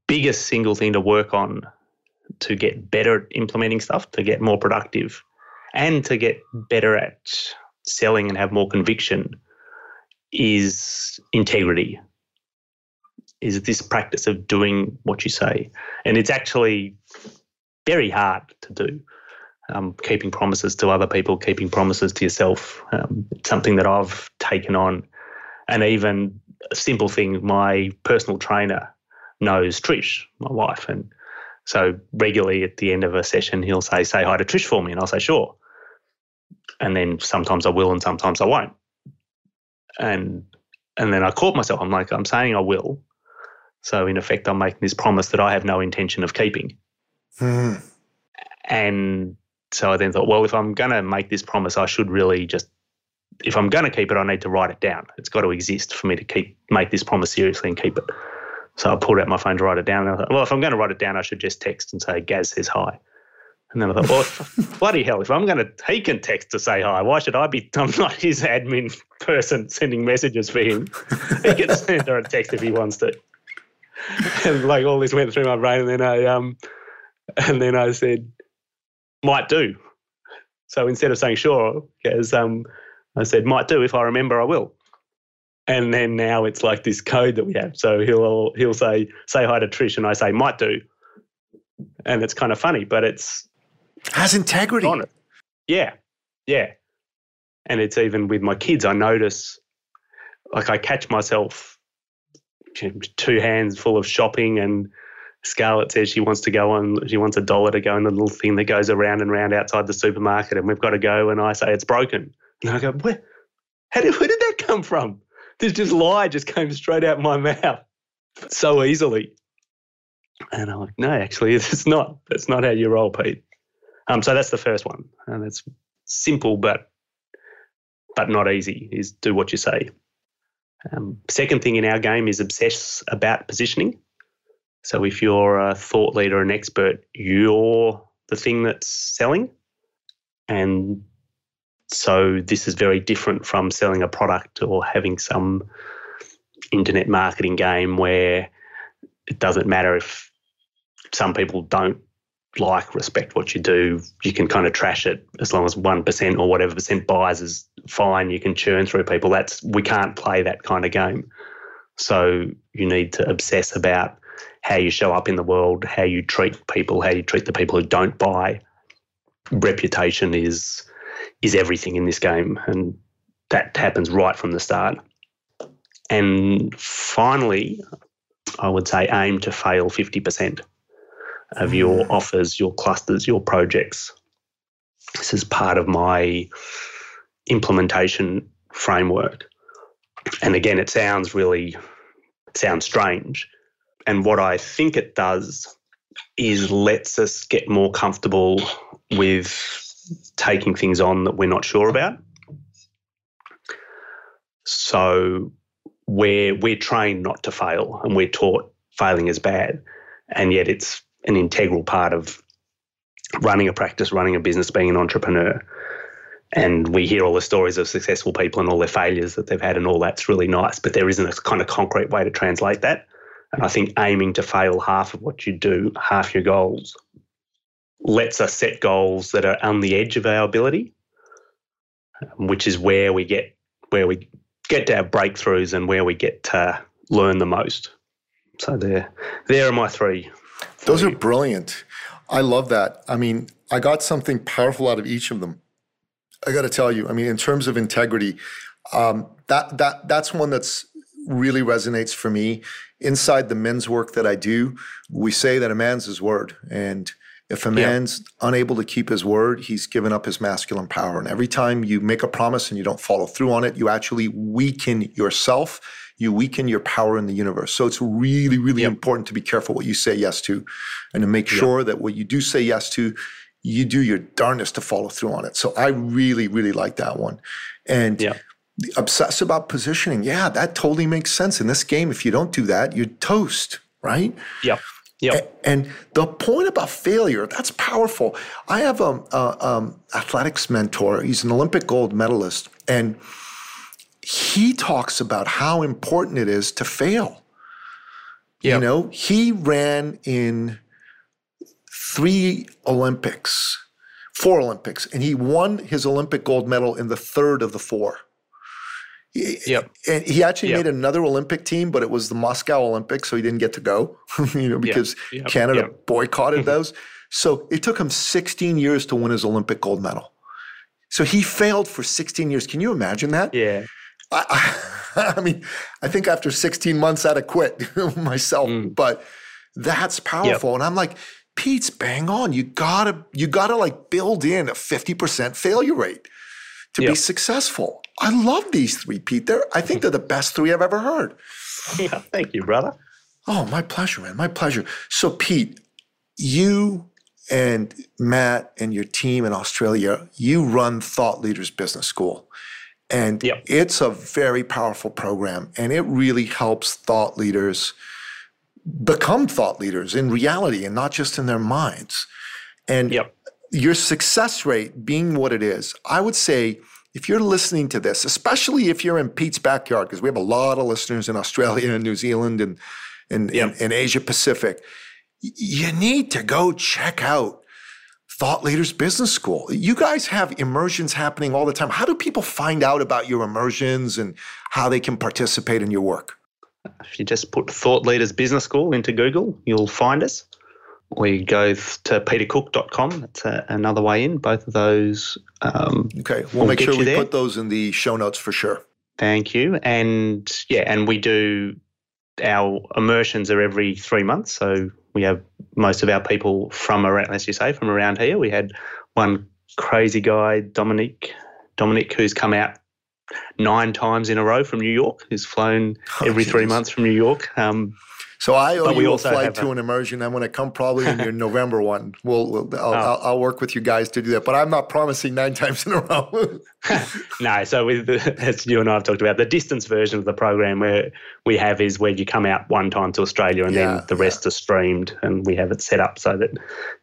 biggest single thing to work on to get better at implementing stuff, to get more productive, and to get better at selling and have more conviction is integrity. Is this practice of doing what you say. And it's actually very hard to do um, keeping promises to other people, keeping promises to yourself. Um, something that I've taken on. And even a simple thing, my personal trainer knows Trish, my wife. And so regularly at the end of a session, he'll say, Say hi to Trish for me. And I'll say, Sure. And then sometimes I will and sometimes I won't. And and then I caught myself. I'm like, I'm saying I will. So in effect, I'm making this promise that I have no intention of keeping. Hmm. And so I then thought, well, if I'm going to make this promise, I should really just, if I'm going to keep it, I need to write it down. It's got to exist for me to keep make this promise seriously and keep it. So I pulled out my phone to write it down. And I thought, well, if I'm going to write it down, I should just text and say, Gaz says hi. And then I thought, well, bloody hell, if I'm going to, he can text to say hi. Why should I be? I'm not his admin person sending messages for him. He can send her a text if he wants to. And like all this went through my brain, and then I um, and then I said, might do. So instead of saying sure, as um, I said, might do. If I remember, I will. And then now it's like this code that we have. So he'll he'll say say hi to Trish, and I say might do, and it's kind of funny, but it's has integrity. On it. Yeah, yeah. And it's even with my kids. I notice, like, I catch myself two hands full of shopping, and Scarlett says she wants to go on. She wants a dollar to go in the little thing that goes around and round outside the supermarket, and we've got to go. And I say it's broken, and I go, where? How did, where did that come from? This just lie just came straight out my mouth so easily. And I'm like, no, actually, it's not. That's not how you roll, Pete. Um, so that's the first one, and it's simple but but not easy. Is do what you say. Um, second thing in our game is obsess about positioning. So if you're a thought leader, an expert, you're the thing that's selling, and so this is very different from selling a product or having some internet marketing game where it doesn't matter if some people don't like, respect what you do, you can kind of trash it as long as 1% or whatever percent buys is fine. You can churn through people. That's we can't play that kind of game. So you need to obsess about how you show up in the world, how you treat people, how you treat the people who don't buy. Reputation is is everything in this game, and that happens right from the start. And finally, I would say aim to fail 50% of your mm. offers, your clusters, your projects. This is part of my implementation framework. And again, it sounds really sounds strange. And what I think it does is lets us get more comfortable with taking things on that we're not sure about. So we're we're trained not to fail and we're taught failing is bad. And yet it's an integral part of running a practice, running a business, being an entrepreneur. And we hear all the stories of successful people and all their failures that they've had, and all that's really nice. But there isn't a kind of concrete way to translate that. And I think aiming to fail half of what you do, half your goals, lets us set goals that are on the edge of our ability, which is where we get where we get to have breakthroughs and where we get to learn the most. So there, there are my three those are brilliant. I love that. I mean, I got something powerful out of each of them. I got to tell you. I mean, in terms of integrity, um, that that that's one that's really resonates for me. Inside the men's work that I do, we say that a man's his word, and if a man's yeah. unable to keep his word, he's given up his masculine power. And every time you make a promise and you don't follow through on it, you actually weaken yourself you weaken your power in the universe. So it's really, really important to be careful what you say yes to and to make sure that what you do say yes to, you do your darndest to follow through on it. So I really, really like that one. And. Obsess about positioning. Yeah, that totally makes sense. In this game, if you don't do that, you're toast, right? Yeah. Yep. And the point about failure, that's powerful. I have a, a um, athletics mentor. He's an Olympic gold medalist. And he talks about how important it is to fail. Yep. You know, he ran in three Olympics, four Olympics, and he won his Olympic gold medal in the third of the four. Yep. And he actually yep. made another Olympic team, but it was the Moscow Olympics, so he didn't get to go, you know, because yep. Canada boycotted those. So it took him 16 years to win his Olympic gold medal. So he failed for 16 years. Can you imagine that? Yeah. I, I, I mean, I think after 16 months, I'd have quit myself. Mm. But that's powerful. Yep. And I'm like, Pete's bang on. You gotta, you gotta like build in a 50% failure rate to yep. be successful. I love these three, Pete. They're, I think they're the best three I've ever heard. Yeah, thank you, brother. Oh, my pleasure, man. My pleasure. So, Pete, you and Matt and your team in Australia, you run Thought Leaders Business School. And yep. it's a very powerful program, and it really helps thought leaders become thought leaders in reality and not just in their minds. And yep. Your success rate being what it is, I would say if you're listening to this, especially if you're in Pete's backyard, because we have a lot of listeners in Australia and New Zealand and, and, yep. and, and Asia Pacific, you need to go check out Thought Leaders Business School. You guys have immersions happening all the time. How do people find out about your immersions and how they can participate in your work? If you just put Thought Leaders Business School into Google, you'll find us. We go to petercook.com. That's a, another way in. Both of those. Um, okay, we'll make sure we there. put those in the show notes for sure. Thank you. And yeah, and we do our immersions are every three months. So we have most of our people from around, as you say, from around here. We had one crazy guy, Dominic, Dominic, who's come out nine times in a row from New York. Who's flown oh, every geez. three months from New York. Um, so I owe you a flight to a, an immersion. I'm going to come probably in your November one. We'll, we'll I'll, oh. I'll, I'll, work with you guys to do that, but I'm not promising nine times in a row. no, so with the, as you and I have talked about, the distance version of the program where we have is where you come out one time to Australia and yeah, then the rest yeah. are streamed, and we have it set up so that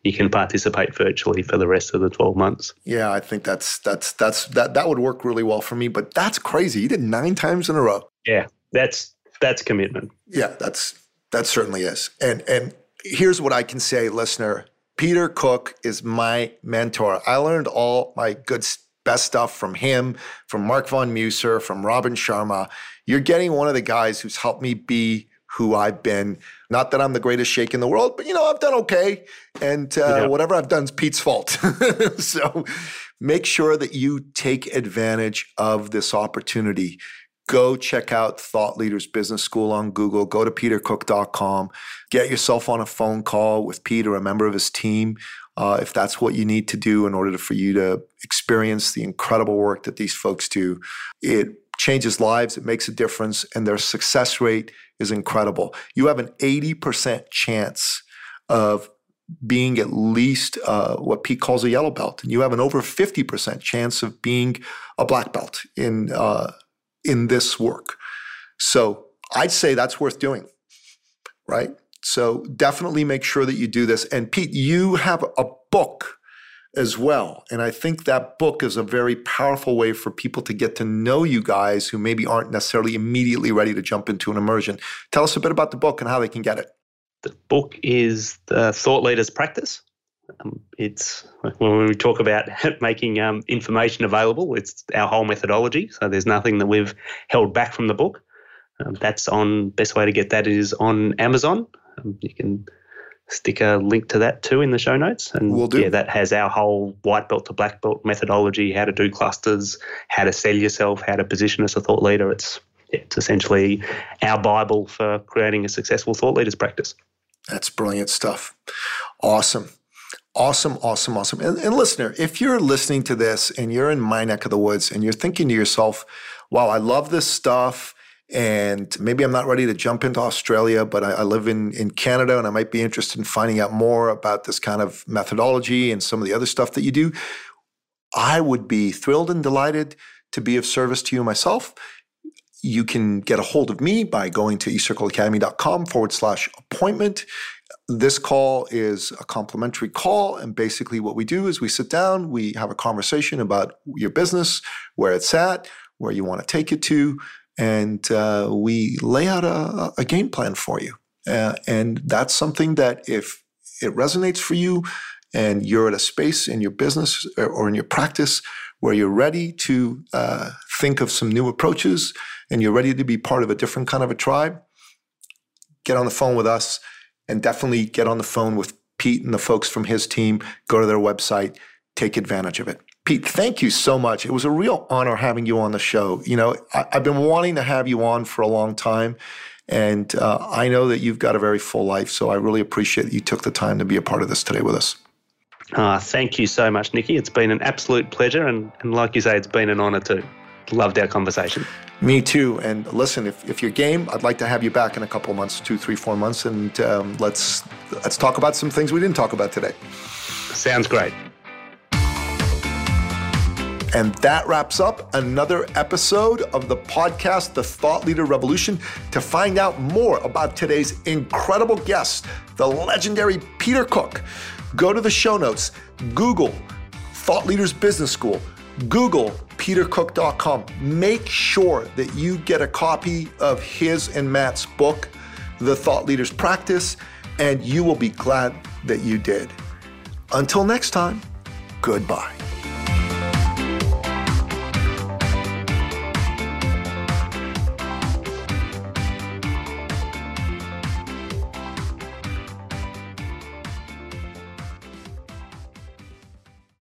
you can participate virtually for the rest of the 12 months. Yeah, I think that's that's that's that that would work really well for me. But that's crazy. You did nine times in a row. Yeah, that's that's commitment. Yeah, that's that certainly is. And and here's what I can say, listener. Peter Cook is my mentor. I learned all my good best stuff from him, from Mark von Muser, from Robin Sharma. You're getting one of the guys who's helped me be who I've been. Not that I'm the greatest shake in the world, but you know, I've done okay. And uh, yeah. whatever I've done is Pete's fault. so make sure that you take advantage of this opportunity go check out Thought Leaders Business School on Google. Go to petercook.com. Get yourself on a phone call with Peter, a member of his team, uh, if that's what you need to do in order to, for you to experience the incredible work that these folks do. It changes lives, it makes a difference, and their success rate is incredible. You have an 80% chance of being at least uh, what Pete calls a yellow belt, and you have an over 50% chance of being a black belt in uh, in this work. So I'd say that's worth doing, right? So definitely make sure that you do this. And Pete, you have a book as well. And I think that book is a very powerful way for people to get to know you guys who maybe aren't necessarily immediately ready to jump into an immersion. Tell us a bit about the book and how they can get it. The book is the Thought Leaders Practice. Um, it's when we talk about making um, information available, it's our whole methodology. So there's nothing that we've held back from the book. Um, that's on best way to get that is on Amazon. Um, you can stick a link to that too in the show notes, and we'll yeah, that has our whole white belt to black belt methodology, how to do clusters, how to sell yourself, how to position as a thought leader. It's it's essentially our bible for creating a successful thought leaders practice. That's brilliant stuff. Awesome. Awesome, awesome, awesome. And, and, listener, if you're listening to this and you're in my neck of the woods and you're thinking to yourself, wow, I love this stuff. And maybe I'm not ready to jump into Australia, but I, I live in, in Canada and I might be interested in finding out more about this kind of methodology and some of the other stuff that you do. I would be thrilled and delighted to be of service to you myself. You can get a hold of me by going to eCircleacademy.com forward slash appointment. This call is a complimentary call. And basically, what we do is we sit down, we have a conversation about your business, where it's at, where you want to take it to, and uh, we lay out a, a, game plan for you. Uh, and that's something that if it resonates for you and you're at a space in your business or in your practice where you're ready to uh, think of some new approaches and you're ready to be part of a different kind of a tribe, get on the phone with us and definitely get on the phone with Pete and the folks from his team. Go to their website, take advantage of it. Pete, thank you so much. It was a real honor having you on the show. You know, I, have been wanting to have you on for a long time, and uh, I know that you've got a very full life. So I really appreciate that you took the time to be a part of this today with us. Uh, thank you so much, Nicky. It's been an absolute pleasure, and, and like you say, it's been an honor too. Loved our conversation. Me too. And listen, if, if you're game, I'd like to have you back in a couple months, two, three, four months, and um, let's let's talk about some things we didn't talk about today. Sounds great. And that wraps up another episode of the podcast, The Thought Leader Revolution. To find out more about today's incredible guest, the legendary Peter Cook, go to the show notes, Google Thought Leaders Business School, Google petercook.com. Make sure that you get a copy of his and Matt's book, The Thought Leaders Practice, and you will be glad that you did. Until next time, goodbye.